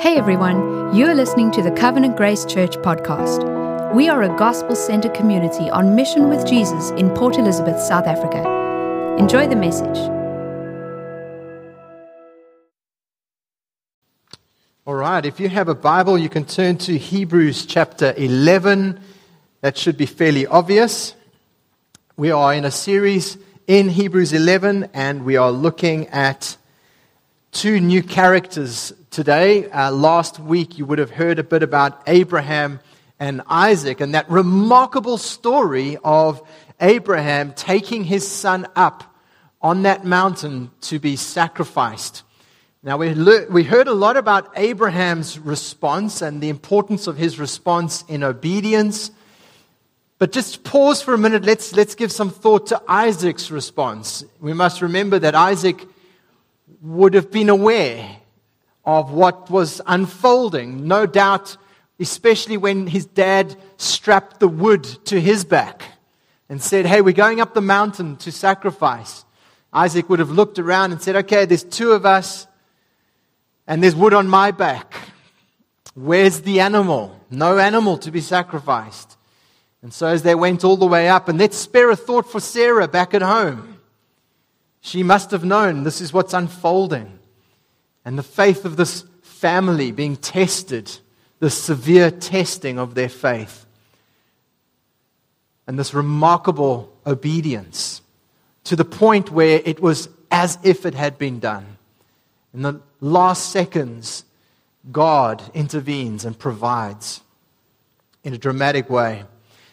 Hey everyone, you are listening to the Covenant Grace Church podcast. We are a gospel centered community on mission with Jesus in Port Elizabeth, South Africa. Enjoy the message. All right, if you have a Bible, you can turn to Hebrews chapter 11. That should be fairly obvious. We are in a series in Hebrews 11, and we are looking at two new characters today. Uh, last week, you would have heard a bit about Abraham and Isaac and that remarkable story of Abraham taking his son up on that mountain to be sacrificed. Now, we, le- we heard a lot about Abraham's response and the importance of his response in obedience. But just pause for a minute. Let's, let's give some thought to Isaac's response. We must remember that Isaac would have been aware of what was unfolding. No doubt, especially when his dad strapped the wood to his back and said, Hey, we're going up the mountain to sacrifice. Isaac would have looked around and said, Okay, there's two of us, and there's wood on my back. Where's the animal? No animal to be sacrificed. And so, as they went all the way up, and let's spare a thought for Sarah back at home. She must have known this is what's unfolding and the faith of this family being tested, the severe testing of their faith, and this remarkable obedience to the point where it was as if it had been done. In the last seconds, God intervenes and provides in a dramatic way.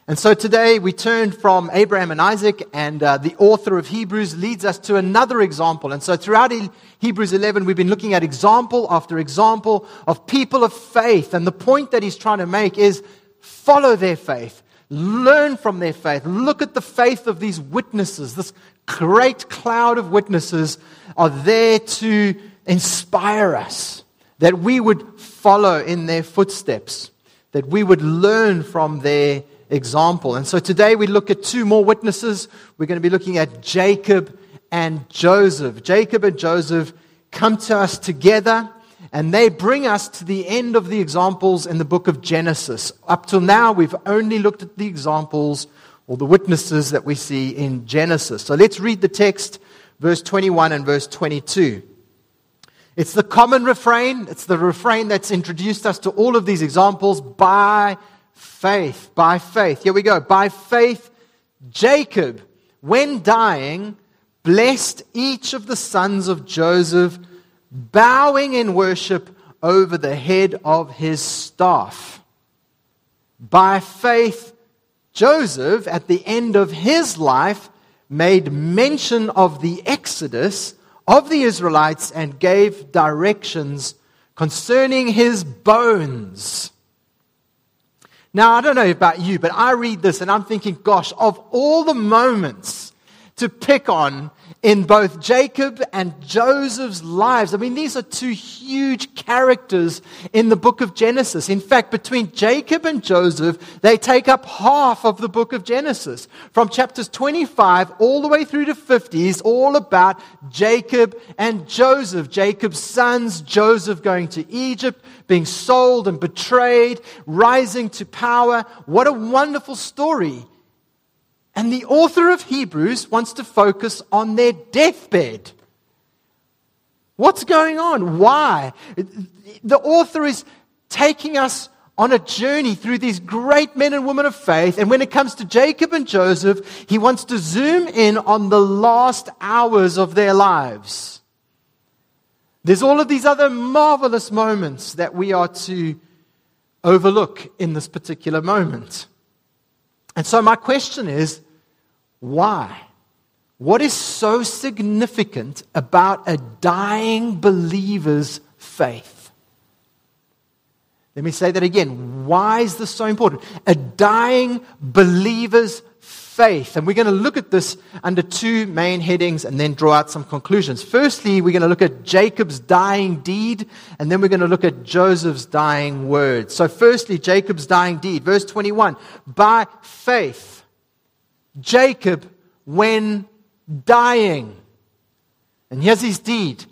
And so today we turn from Abraham and Isaac, and uh, the author of Hebrews leads us to another example. And so throughout Hebrews 11, we've been looking at example after example of people of faith. And the point that he's trying to make is follow their faith, learn from their faith, look at the faith of these witnesses. This great cloud of witnesses are there to inspire us, that we would follow in their footsteps, that we would learn from their example. And so today we look at two more witnesses. We're going to be looking at Jacob and Joseph. Jacob and Joseph come to us together and they bring us to the end of the examples in the book of Genesis. Up till now, we've only looked at the examples or the witnesses that we see in Genesis. So let's read the text, verse 21 and verse 22. It's the common refrain. It's the refrain that's introduced us to all of these examples by faith. By faith. Here we go. By faith, Jacob, when dying, blessed each of the sons of Joseph, bowing in worship over the head of his staff. By faith, Joseph, at the end of his life, made mention of the exodus of the Israelites and gave directions concerning his bones. Now, I don't know about you, but I read this and I'm thinking, gosh, of all the moments to pick on in both Jacob and Joseph's lives. I mean, these are two huge characters in the book of Genesis. In fact, between Jacob and Joseph, they take up half of the book of Genesis. From chapters 25 all the way through to 50 is all about Jacob and Joseph. Jacob's sons, Joseph going to Egypt, being sold and betrayed, rising to power. What a wonderful story. And the author of Hebrews wants to focus on their deathbed. What's going on? Why? The author is taking us on a journey through these great men and women of faith. And when it comes to Jacob and Joseph, he wants to zoom in on the last hours of their lives. There's all of these other marvelous moments that we are to overlook in this particular moment. And so, my question is why? What is so significant about a dying believer's faith? Let me say that again. Why is this so important? A dying believer's faith. And we're going to look at this under two main headings and then draw out some conclusions. Firstly, we're going to look at Jacob's dying deed, and then we're going to look at Joseph's dying words. So, firstly, Jacob's dying deed. Verse 21 By faith, Jacob when dying. And here's his deed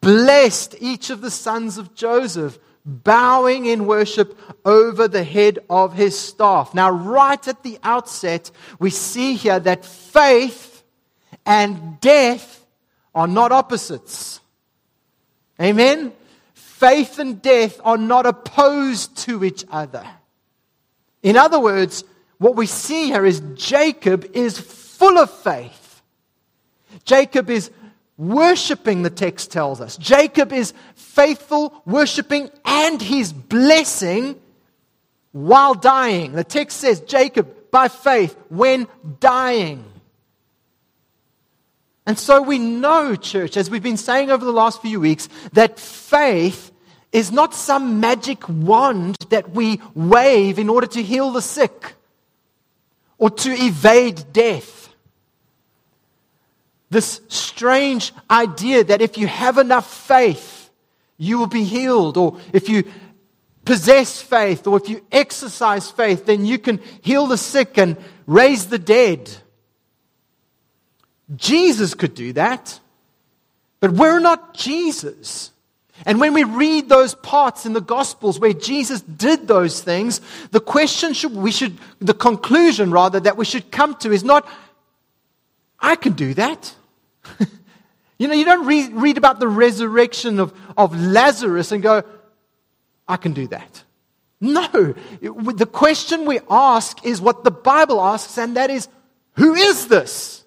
blessed each of the sons of Joseph, bowing in worship over the head of his staff. Now, right at the outset, we see here that faith and death are not opposites. Amen? Faith and death are not opposed to each other. In other words, what we see here is Jacob is full of faith. Jacob is worshiping, the text tells us. Jacob is faithful, worshiping, and he's blessing while dying. The text says Jacob, by faith, when dying. And so we know, church, as we've been saying over the last few weeks, that faith is not some magic wand that we wave in order to heal the sick or to evade death. This strange idea that if you have enough faith, you will be healed, or if you possess faith, or if you exercise faith, then you can heal the sick and raise the dead. Jesus could do that, but we're not Jesus. And when we read those parts in the Gospels where Jesus did those things, the question should, we should, the conclusion rather, that we should come to is not, I can do that. you know, you don't read, read about the resurrection of, of Lazarus and go, I can do that. No. The question we ask is what the Bible asks, and that is, who is this?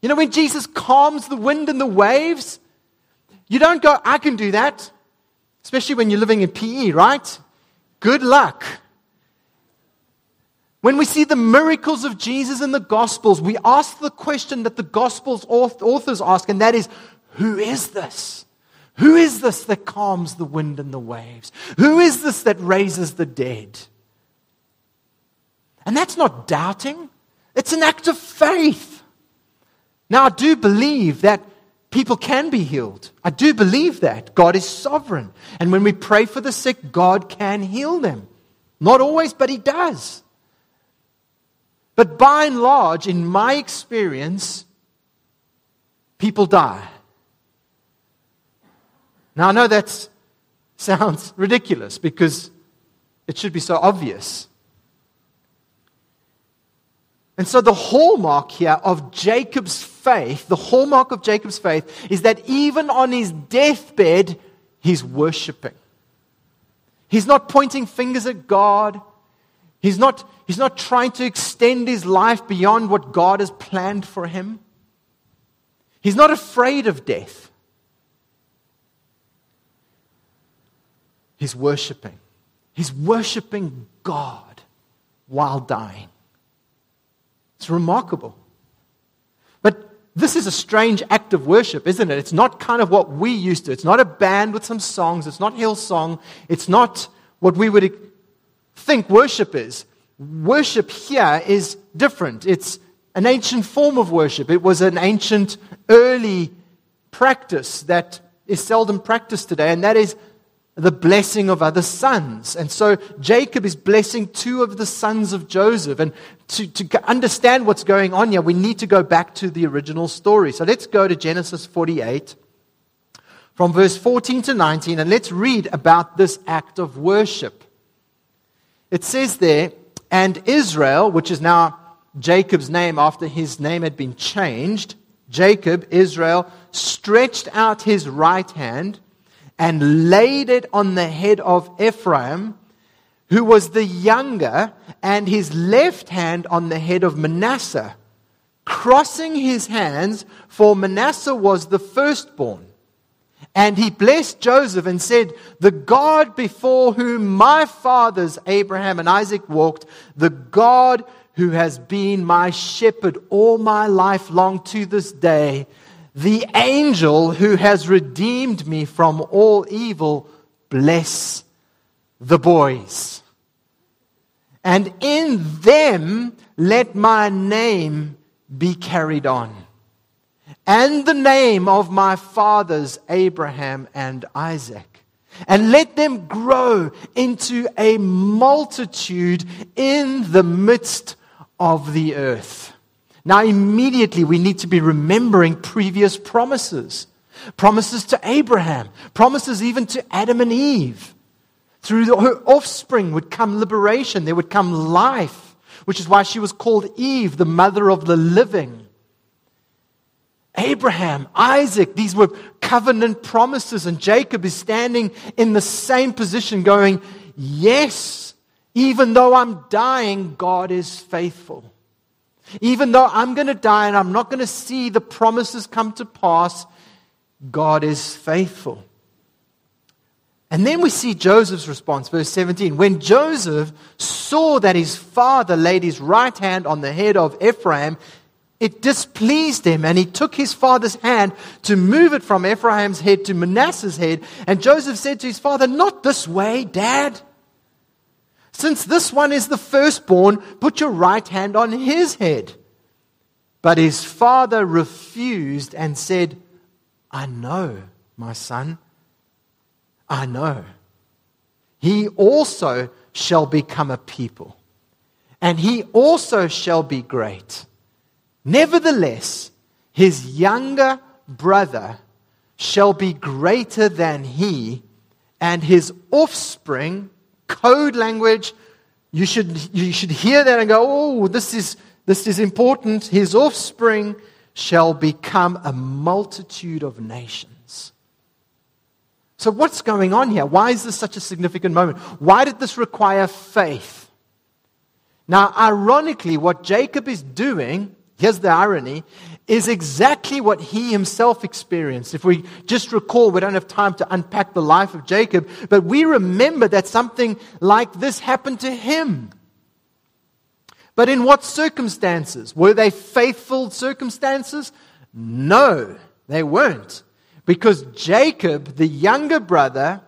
You know, when Jesus calms the wind and the waves, you don't go, I can do that. Especially when you're living in PE, right? Good luck. When we see the miracles of Jesus in the Gospels, we ask the question that the Gospels authors ask, and that is who is this? Who is this that calms the wind and the waves? Who is this that raises the dead? And that's not doubting, it's an act of faith. Now, I do believe that people can be healed. I do believe that. God is sovereign. And when we pray for the sick, God can heal them. Not always, but He does. But by and large, in my experience, people die. Now, I know that sounds ridiculous because it should be so obvious. And so, the hallmark here of Jacob's faith, the hallmark of Jacob's faith, is that even on his deathbed, he's worshiping. He's not pointing fingers at God. He's not, he's not trying to extend his life beyond what God has planned for him. He's not afraid of death. He's worshiping. He's worshiping God while dying. It's remarkable. This is a strange act of worship, isn't it? It's not kind of what we used to. It's not a band with some songs. It's not Hillsong. It's not what we would think worship is. Worship here is different. It's an ancient form of worship. It was an ancient early practice that is seldom practiced today, and that is the blessing of other sons. And so Jacob is blessing two of the sons of Joseph. And to, to understand what's going on here, we need to go back to the original story. So let's go to Genesis 48 from verse 14 to 19, and let's read about this act of worship. It says there, and Israel, which is now Jacob's name after his name had been changed, Jacob, Israel, stretched out his right hand and laid it on the head of Ephraim, who was the younger, and his left hand on the head of Manasseh, crossing his hands, for Manasseh was the firstborn. And he blessed Joseph and said, The God before whom my fathers Abraham and Isaac walked, the God who has been my shepherd all my life long to this day, the angel who has redeemed me from all evil, bless the boys. And in them let my name be carried on. And the name of my fathers, Abraham and Isaac. And let them grow into a multitude in the midst of the earth. Now, immediately we need to be remembering previous promises promises to Abraham, promises even to Adam and Eve. Through her offspring would come liberation, there would come life, which is why she was called Eve, the mother of the living. Abraham, Isaac, these were covenant promises, and Jacob is standing in the same position, going, Yes, even though I'm dying, God is faithful. Even though I'm going to die and I'm not going to see the promises come to pass, God is faithful. And then we see Joseph's response, verse 17. When Joseph saw that his father laid his right hand on the head of Ephraim, it displeased him, and he took his father's hand to move it from Ephraim's head to Manasseh's head. And Joseph said to his father, Not this way, Dad. Since this one is the firstborn, put your right hand on his head. But his father refused and said, I know, my son. I know. He also shall become a people, and he also shall be great. Nevertheless, his younger brother shall be greater than he, and his offspring, code language, you should, you should hear that and go, oh, this is, this is important. His offspring shall become a multitude of nations. So, what's going on here? Why is this such a significant moment? Why did this require faith? Now, ironically, what Jacob is doing here's the irony, is exactly what he himself experienced. If we just recall, we don't have time to unpack the life of Jacob, but we remember that something like this happened to him. But in what circumstances? Were they faithful circumstances? No, they weren't. Because Jacob, the younger brother,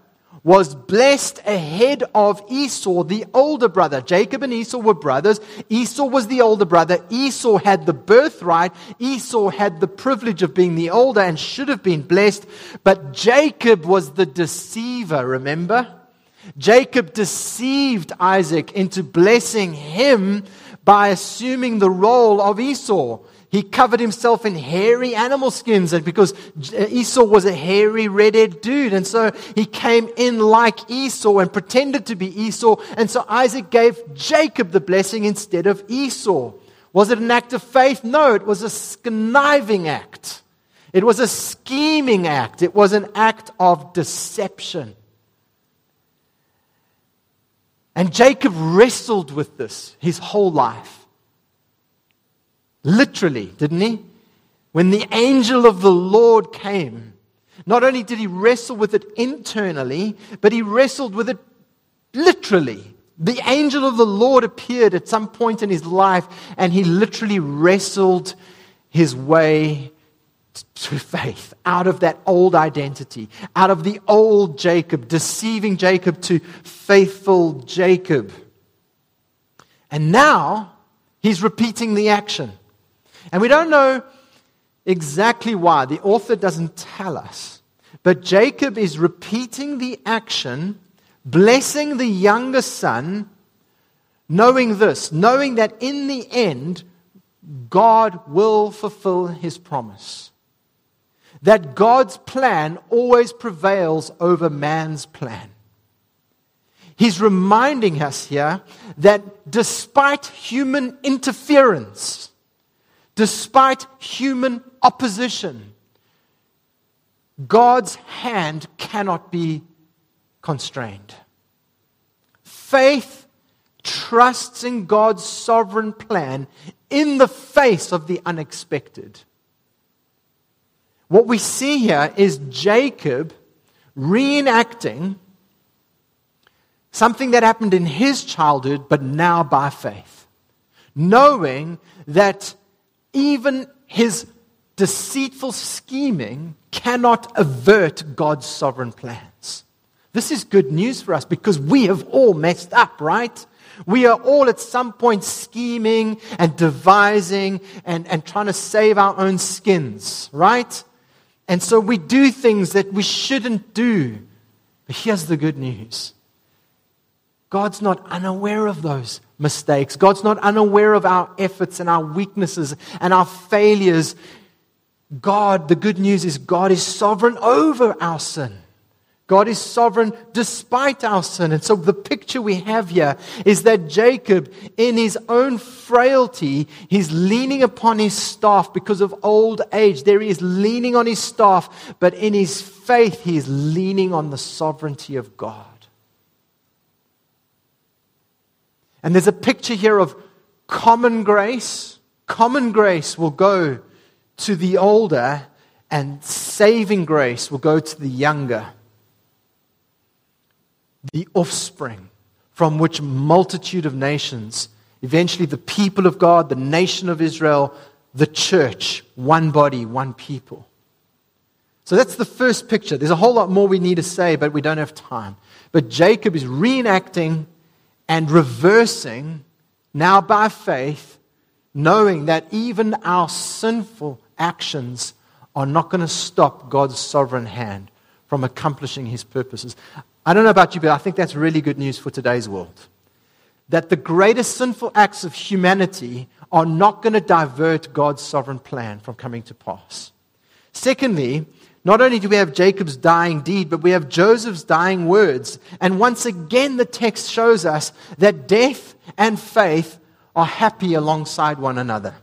was blessed ahead of Esau, the older brother. Jacob and Esau were brothers. Esau was the older brother. Esau had the birthright. Esau had the privilege of being the older and should have been blessed. But Jacob was the deceiver, remember? Jacob deceived Isaac into blessing him by assuming the role of Esau. He covered himself in hairy animal skins, because uh, Esau was a hairy, red-haired dude, and so he came in like Esau and pretended to be Esau, and so Isaac gave Jacob the blessing instead of Esau. Was it an act of faith? No, it was a conniving act. It was a scheming act. It was an act of deception. And Jacob wrestled with this his whole life. Literally, didn't he? When the angel of the Lord came, not only did he wrestle with it internally, but he wrestled with it literally. The angel of the Lord appeared at some point in his life, and he literally wrestled his way to faith out of that old identity, out of the old Jacob, deceiving Jacob to faithful Jacob. And now he's repeating the action. And we don't know exactly why. The author doesn't tell us. But Jacob is repeating the action, blessing the younger son, knowing this, knowing that in the end, God will fulfill his promise. That God's plan always prevails over man's plan. He's reminding us here that despite human interference, Despite human opposition, God's hand cannot be constrained. Faith trusts in God's sovereign plan in the face of the unexpected. What we see here is Jacob reenacting something that happened in his childhood, but now by faith, knowing that even his deceitful scheming cannot avert God's sovereign plans. This is good news for us because we have all messed up, right? We are all at some point scheming and devising and, and trying to save our own skins, right? And so we do things that we shouldn't do. But here's the good news God's not unaware of those mistakes. God's not unaware of our efforts and our weaknesses and our failures. God, the good news is God is sovereign over our sin. God is sovereign despite our sin. And so the picture we have here is that Jacob, in his own frailty, he's leaning upon his staff because of old age. There he is leaning on his staff, but in his faith, he is leaning on the sovereignty of God. And there's a picture here of common grace. Common grace will go to the older, and saving grace will go to the younger the offspring from which multitude of nations, eventually the people of God, the nation of Israel, the church, one body, one people. So that's the first picture. There's a whole lot more we need to say, but we don't have time. But Jacob is reenacting and reversing, now by faith, knowing that even our sinful actions are not going to stop God's sovereign hand from accomplishing his purposes. I don't know about you, but I think that's really good news for today's world. That the greatest sinful acts of humanity are not going to divert God's sovereign plan from coming to pass. Secondly, not only do we have Jacob's dying deed, but we have Joseph's dying words. And once again, the text shows us that death and faith are happy alongside one another.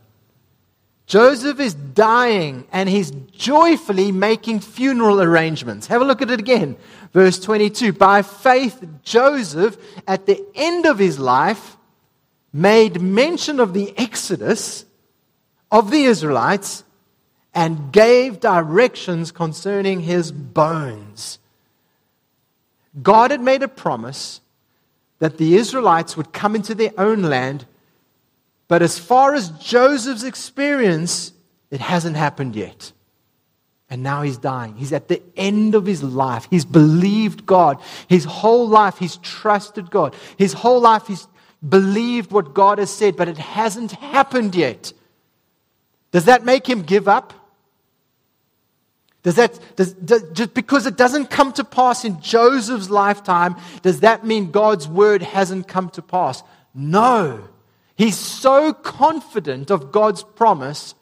Joseph is dying and he's joyfully making funeral arrangements. Have a look at it again. Verse 22. By faith, Joseph, at the end of his life, made mention of the exodus of the Israelites and gave directions concerning his bones. God had made a promise that the Israelites would come into their own land but as far as Joseph's experience, it hasn't happened yet. And now he's dying. He's at the end of his life. He's believed God. His whole life, he's trusted God. His whole life, he's believed what God has said, but it hasn't happened yet. Does that make him give up? Does that, does, does, just because it doesn't come to pass in Joseph's lifetime, does that mean God's word hasn't come to pass? No. He's so confident of God's promise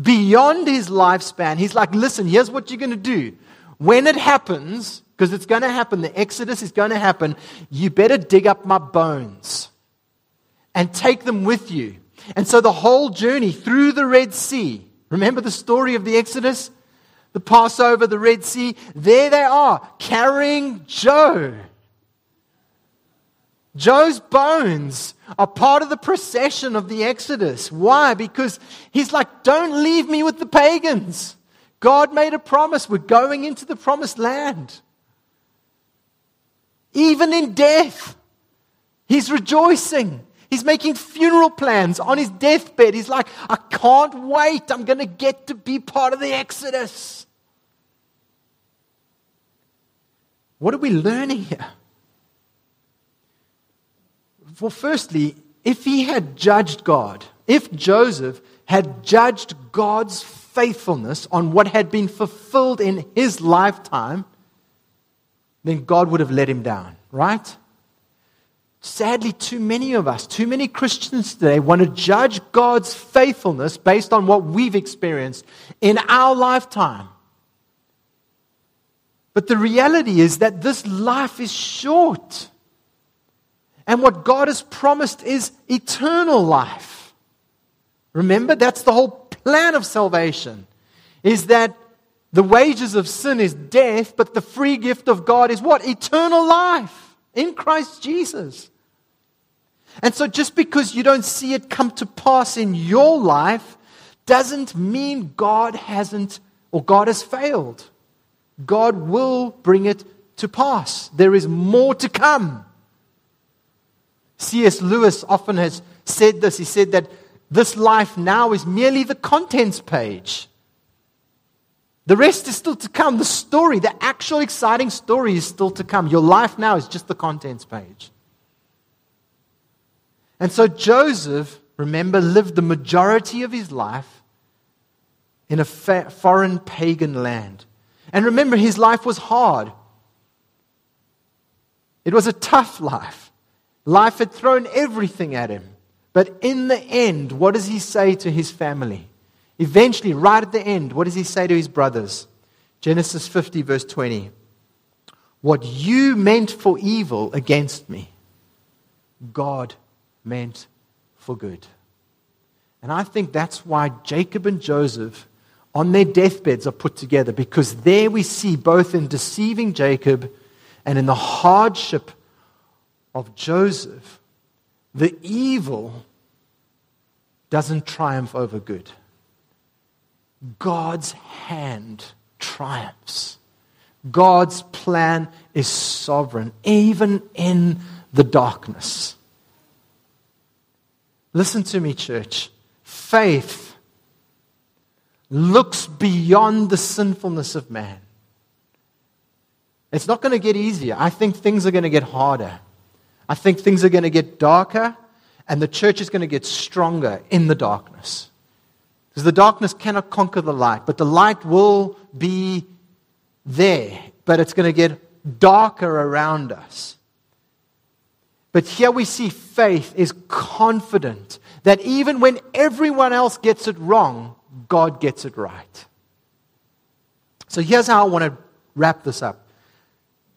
beyond his lifespan. He's like, listen, here's what you're going to do. When it happens, because it's going to happen, the Exodus is going to happen, you better dig up my bones and take them with you. And so the whole journey through the Red Sea, remember the story of the Exodus? The Passover, the Red Sea, there they are, carrying Joe. Joe's bones are part of the procession of the Exodus. Why? Because he's like, don't leave me with the pagans. God made a promise. We're going into the promised land. Even in death, he's rejoicing. He's making funeral plans on his deathbed. He's like, I can't wait. I'm going to get to be part of the Exodus. What are we learning here? Well, firstly, if he had judged God, if Joseph had judged God's faithfulness on what had been fulfilled in his lifetime, then God would have let him down, right? Sadly, too many of us, too many Christians today want to judge God's faithfulness based on what we've experienced in our lifetime. But the reality is that this life is short. And what God has promised is eternal life. Remember, that's the whole plan of salvation. Is that the wages of sin is death, but the free gift of God is what? Eternal life in Christ Jesus. And so just because you don't see it come to pass in your life doesn't mean God hasn't or God has failed. God will bring it to pass. There is more to come. C.S. Lewis often has said this. He said that this life now is merely the contents page. The rest is still to come. The story, the actual exciting story is still to come. Your life now is just the contents page. And so Joseph, remember, lived the majority of his life in a fa- foreign pagan land. And remember, his life was hard. It was a tough life. Life had thrown everything at him. But in the end, what does he say to his family? Eventually, right at the end, what does he say to his brothers? Genesis 50, verse 20. what you meant for evil against me, God meant for good. And I think that's why Jacob and Joseph on their deathbeds are put together because there we see both in deceiving Jacob and in the hardship of Joseph, the evil doesn't triumph over good. God's hand triumphs. God's plan is sovereign, even in the darkness. Listen to me, church. Faith looks beyond the sinfulness of man. It's not going to get easier. I think things are going to get harder. I think things are going to get darker, and the church is going to get stronger in the darkness. Because the darkness cannot conquer the light, but the light will be there, but it's going to get darker around us. But here we see faith is confident that even when everyone else gets it wrong, God gets it right. So here's how I want to wrap this up.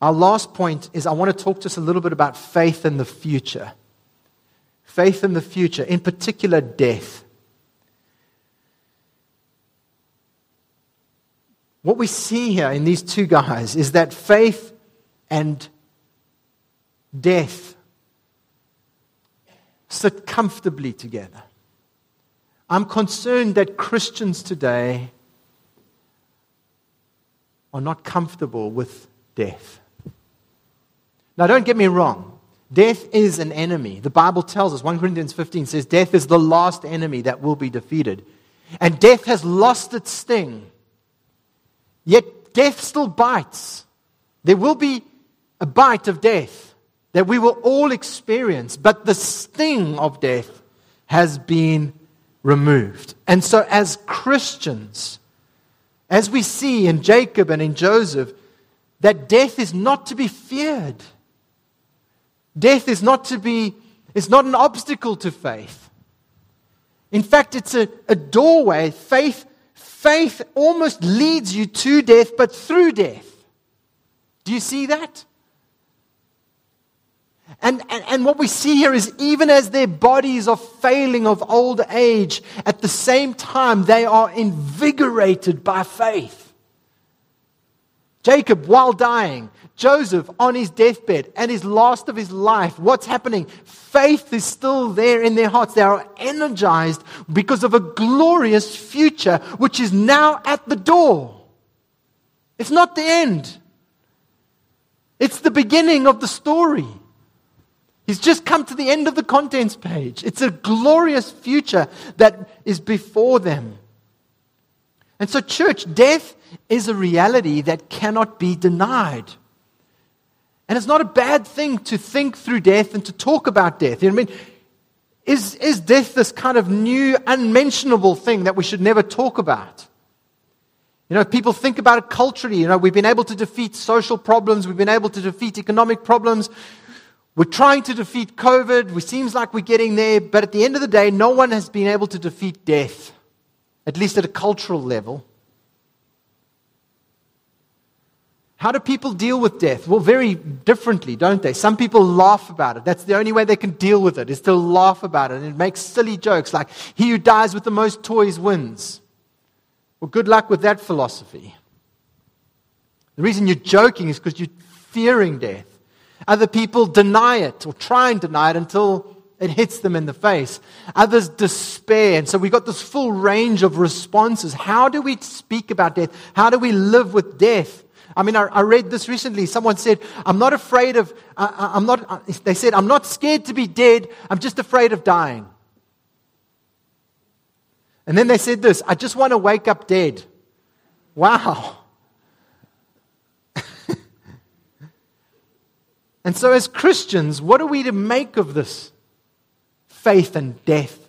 Our last point is I want to talk us a little bit about faith in the future. Faith in the future, in particular, death. What we see here in these two guys is that faith and death sit comfortably together. I'm concerned that Christians today are not comfortable with death. Now, don't get me wrong. Death is an enemy. The Bible tells us, 1 Corinthians 15 says, death is the last enemy that will be defeated. And death has lost its sting. Yet death still bites. There will be a bite of death that we will all experience, but the sting of death has been removed. And so, as Christians, as we see in Jacob and in Joseph, that death is not to be feared. Death is not to be, it's not an obstacle to faith. In fact, it's a, a doorway. Faith faith almost leads you to death, but through death. Do you see that? And, and, and, what we see here is even as their bodies are failing of old age, at the same time they are invigorated by faith. Jacob, while dying, Joseph on his deathbed and his last of his life, what's happening? Faith is still there in their hearts. They are energized because of a glorious future which is now at the door. It's not the end, it's the beginning of the story. He's just come to the end of the contents page. It's a glorious future that is before them. And so, church, death is a reality that cannot be denied. And it's not a bad thing to think through death and to talk about death. You know what I mean? Is, is death this kind of new, unmentionable thing that we should never talk about? You know, people think about it culturally. You know, we've been able to defeat social problems, we've been able to defeat economic problems. We're trying to defeat COVID. It seems like we're getting there, but at the end of the day, no one has been able to defeat death, at least at a cultural level. How do people deal with death? Well, very differently, don't they? Some people laugh about it. That's the only way they can deal with it, is to laugh about it and make silly jokes like, he who dies with the most toys wins. Well, good luck with that philosophy. The reason you're joking is because you're fearing death. Other people deny it or try and deny it until it hits them in the face. Others despair. And so we've got this full range of responses. How do we speak about death? How do we live with death? I mean, I, I, read this recently. Someone said, I'm not afraid of, uh, I'm not, uh, they said, I'm not scared to be dead. I'm just afraid of dying. And then they said this, I just want to wake up dead. Wow. And so, as Christians, what are we to make of this faith and death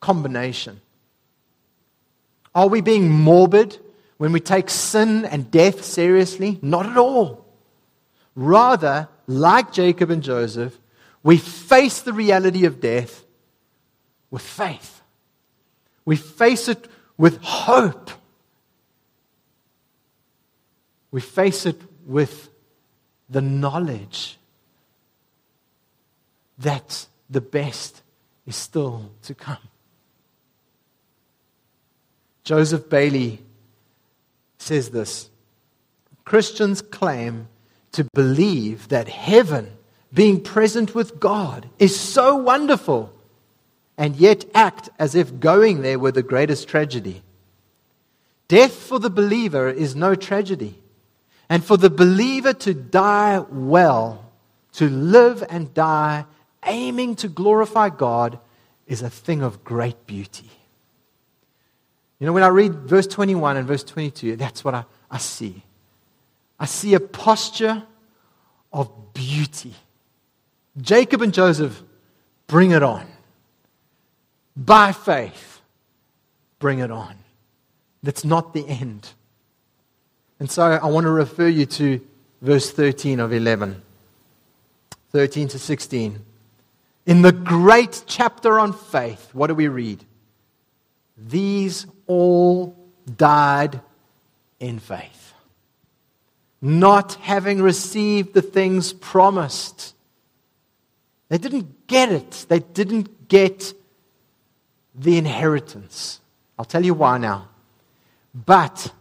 combination? Are we being morbid? when we take sin and death seriously? Not at all. Rather, like Jacob and Joseph, we face the reality of death with faith. We face it with hope. We face it with the knowledge that the best is still to come. Joseph Bayly says this Christians claim to believe that heaven, being present with God, is so wonderful, and yet act as if going there were the greatest tragedy. Death for the believer is no tragedy. And for the believer to die well, to live and die aiming to glorify God, is a thing of great beauty. You know, when I read verse 21 and verse 22, that's what I, I see. I see a posture of beauty. Jacob and Joseph, bring it on. By faith, bring it on. That's not the end. And so I want to refer you to verse 13 of 11. 13 to 16. In the great chapter on faith, what do we read? These all died in faith, not having received the things promised. They didn't get it. They didn't get the inheritance. I'll tell you why now. But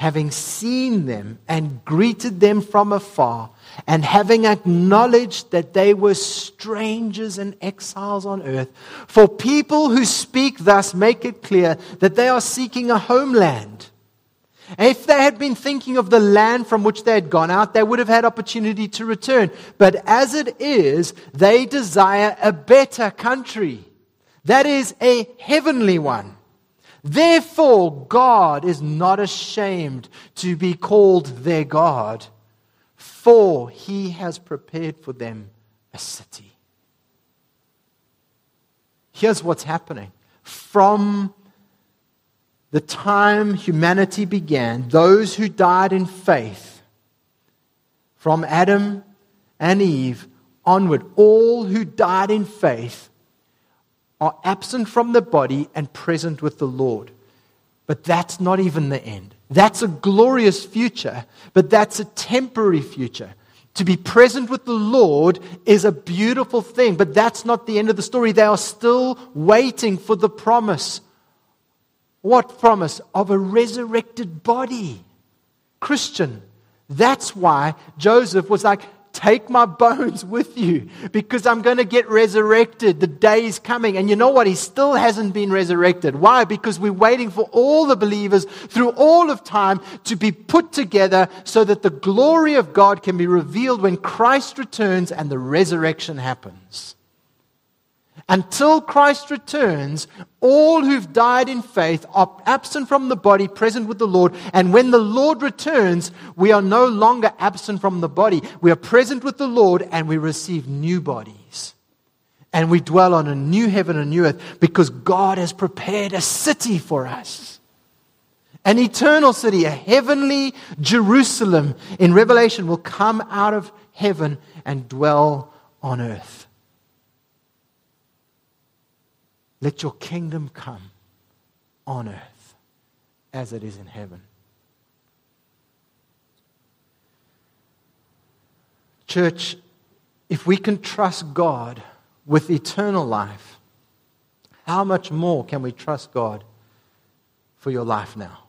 having seen them and greeted them from afar, and having acknowledged that they were strangers and exiles on earth, for people who speak thus make it clear that they are seeking a homeland. If they had been thinking of the land from which they had gone out, they would have had opportunity to return. But as it is, they desire a better country. That is a heavenly one. Therefore, God is not ashamed to be called their God for he has prepared for them a city. Here's what's happening. From the time humanity began, those who died in faith, from Adam and Eve onward, all who died in faith are absent from the body and present with the Lord. But that's not even the end. That's a glorious future, but that's a temporary future. To be present with the Lord is a beautiful thing, but that's not the end of the story. They are still waiting for the promise. What promise? Of a resurrected body. Christian. That's why Joseph was like, Take my bones with you because I'm going to get resurrected. The day is coming. And you know what? He still hasn't been resurrected. Why? Because we're waiting for all the believers through all of time to be put together so that the glory of God can be revealed when Christ returns and the resurrection happens. Until Christ returns, all who've died in faith are absent from the body, present with the Lord. And when the Lord returns, we are no longer absent from the body. We are present with the Lord and we receive new bodies. And we dwell on a new heaven and new earth because God has prepared a city for us. An eternal city, a heavenly Jerusalem in Revelation will come out of heaven and dwell on earth. Let your kingdom come on earth as it is in heaven. Church, if we can trust God with eternal life, how much more can we trust God for your life now?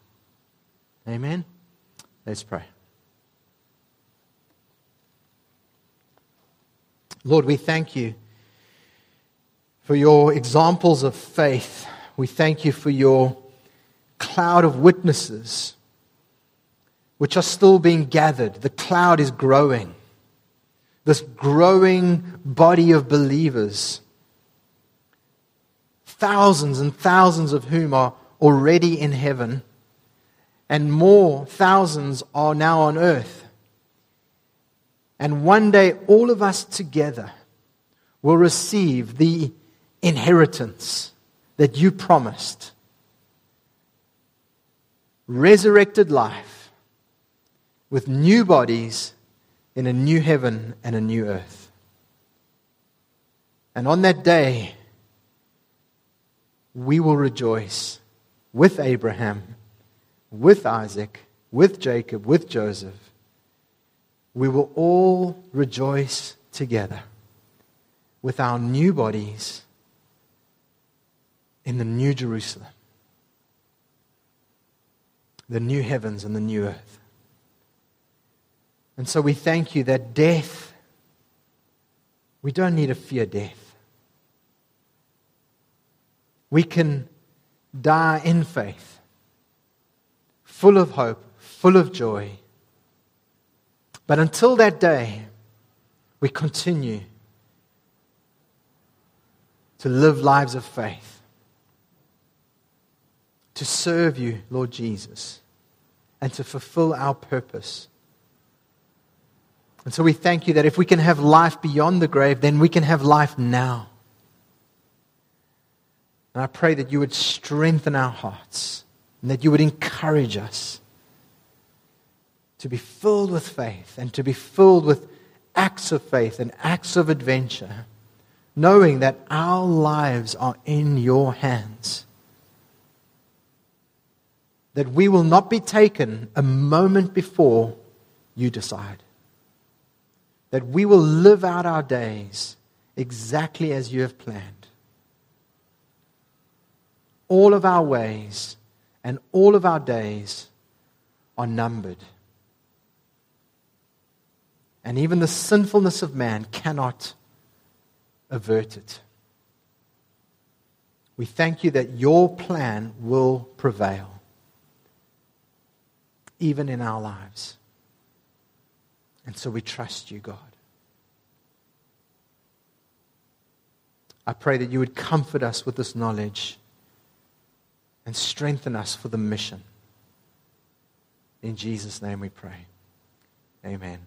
Amen? Let's pray. Lord, we thank you for your examples of faith. We thank you for your cloud of witnesses, which are still being gathered. The cloud is growing. This growing body of believers, thousands and thousands of whom are already in heaven, and more thousands are now on earth. And one day, all of us together will receive the inheritance that you promised resurrected life with new bodies in a new heaven and a new earth. And on that day, we will rejoice with Abraham, with Isaac, with Jacob, with Joseph, we will all rejoice together with our new bodies in the new Jerusalem, the new heavens and the new earth. And so we thank you that death, we don't need to fear death. We can die in faith, full of hope, full of joy. But until that day, we continue to live lives of faith, to serve you, Lord Jesus, and to fulfill our purpose. And so we thank you that if we can have life beyond the grave, then we can have life now. And I pray that you would strengthen our hearts and that you would encourage us to be filled with faith and to be filled with acts of faith and acts of adventure, knowing that our lives are in your hands. That we will not be taken a moment before you decide. That we will live out our days exactly as you have planned all of our ways and all of our days are numbered. And even the sinfulness of man cannot avert it. We thank you that your plan will prevail, even in our lives. And so we trust you, God. I pray that you would comfort us with this knowledge and strengthen us for the mission. In Jesus' name we pray. Amen.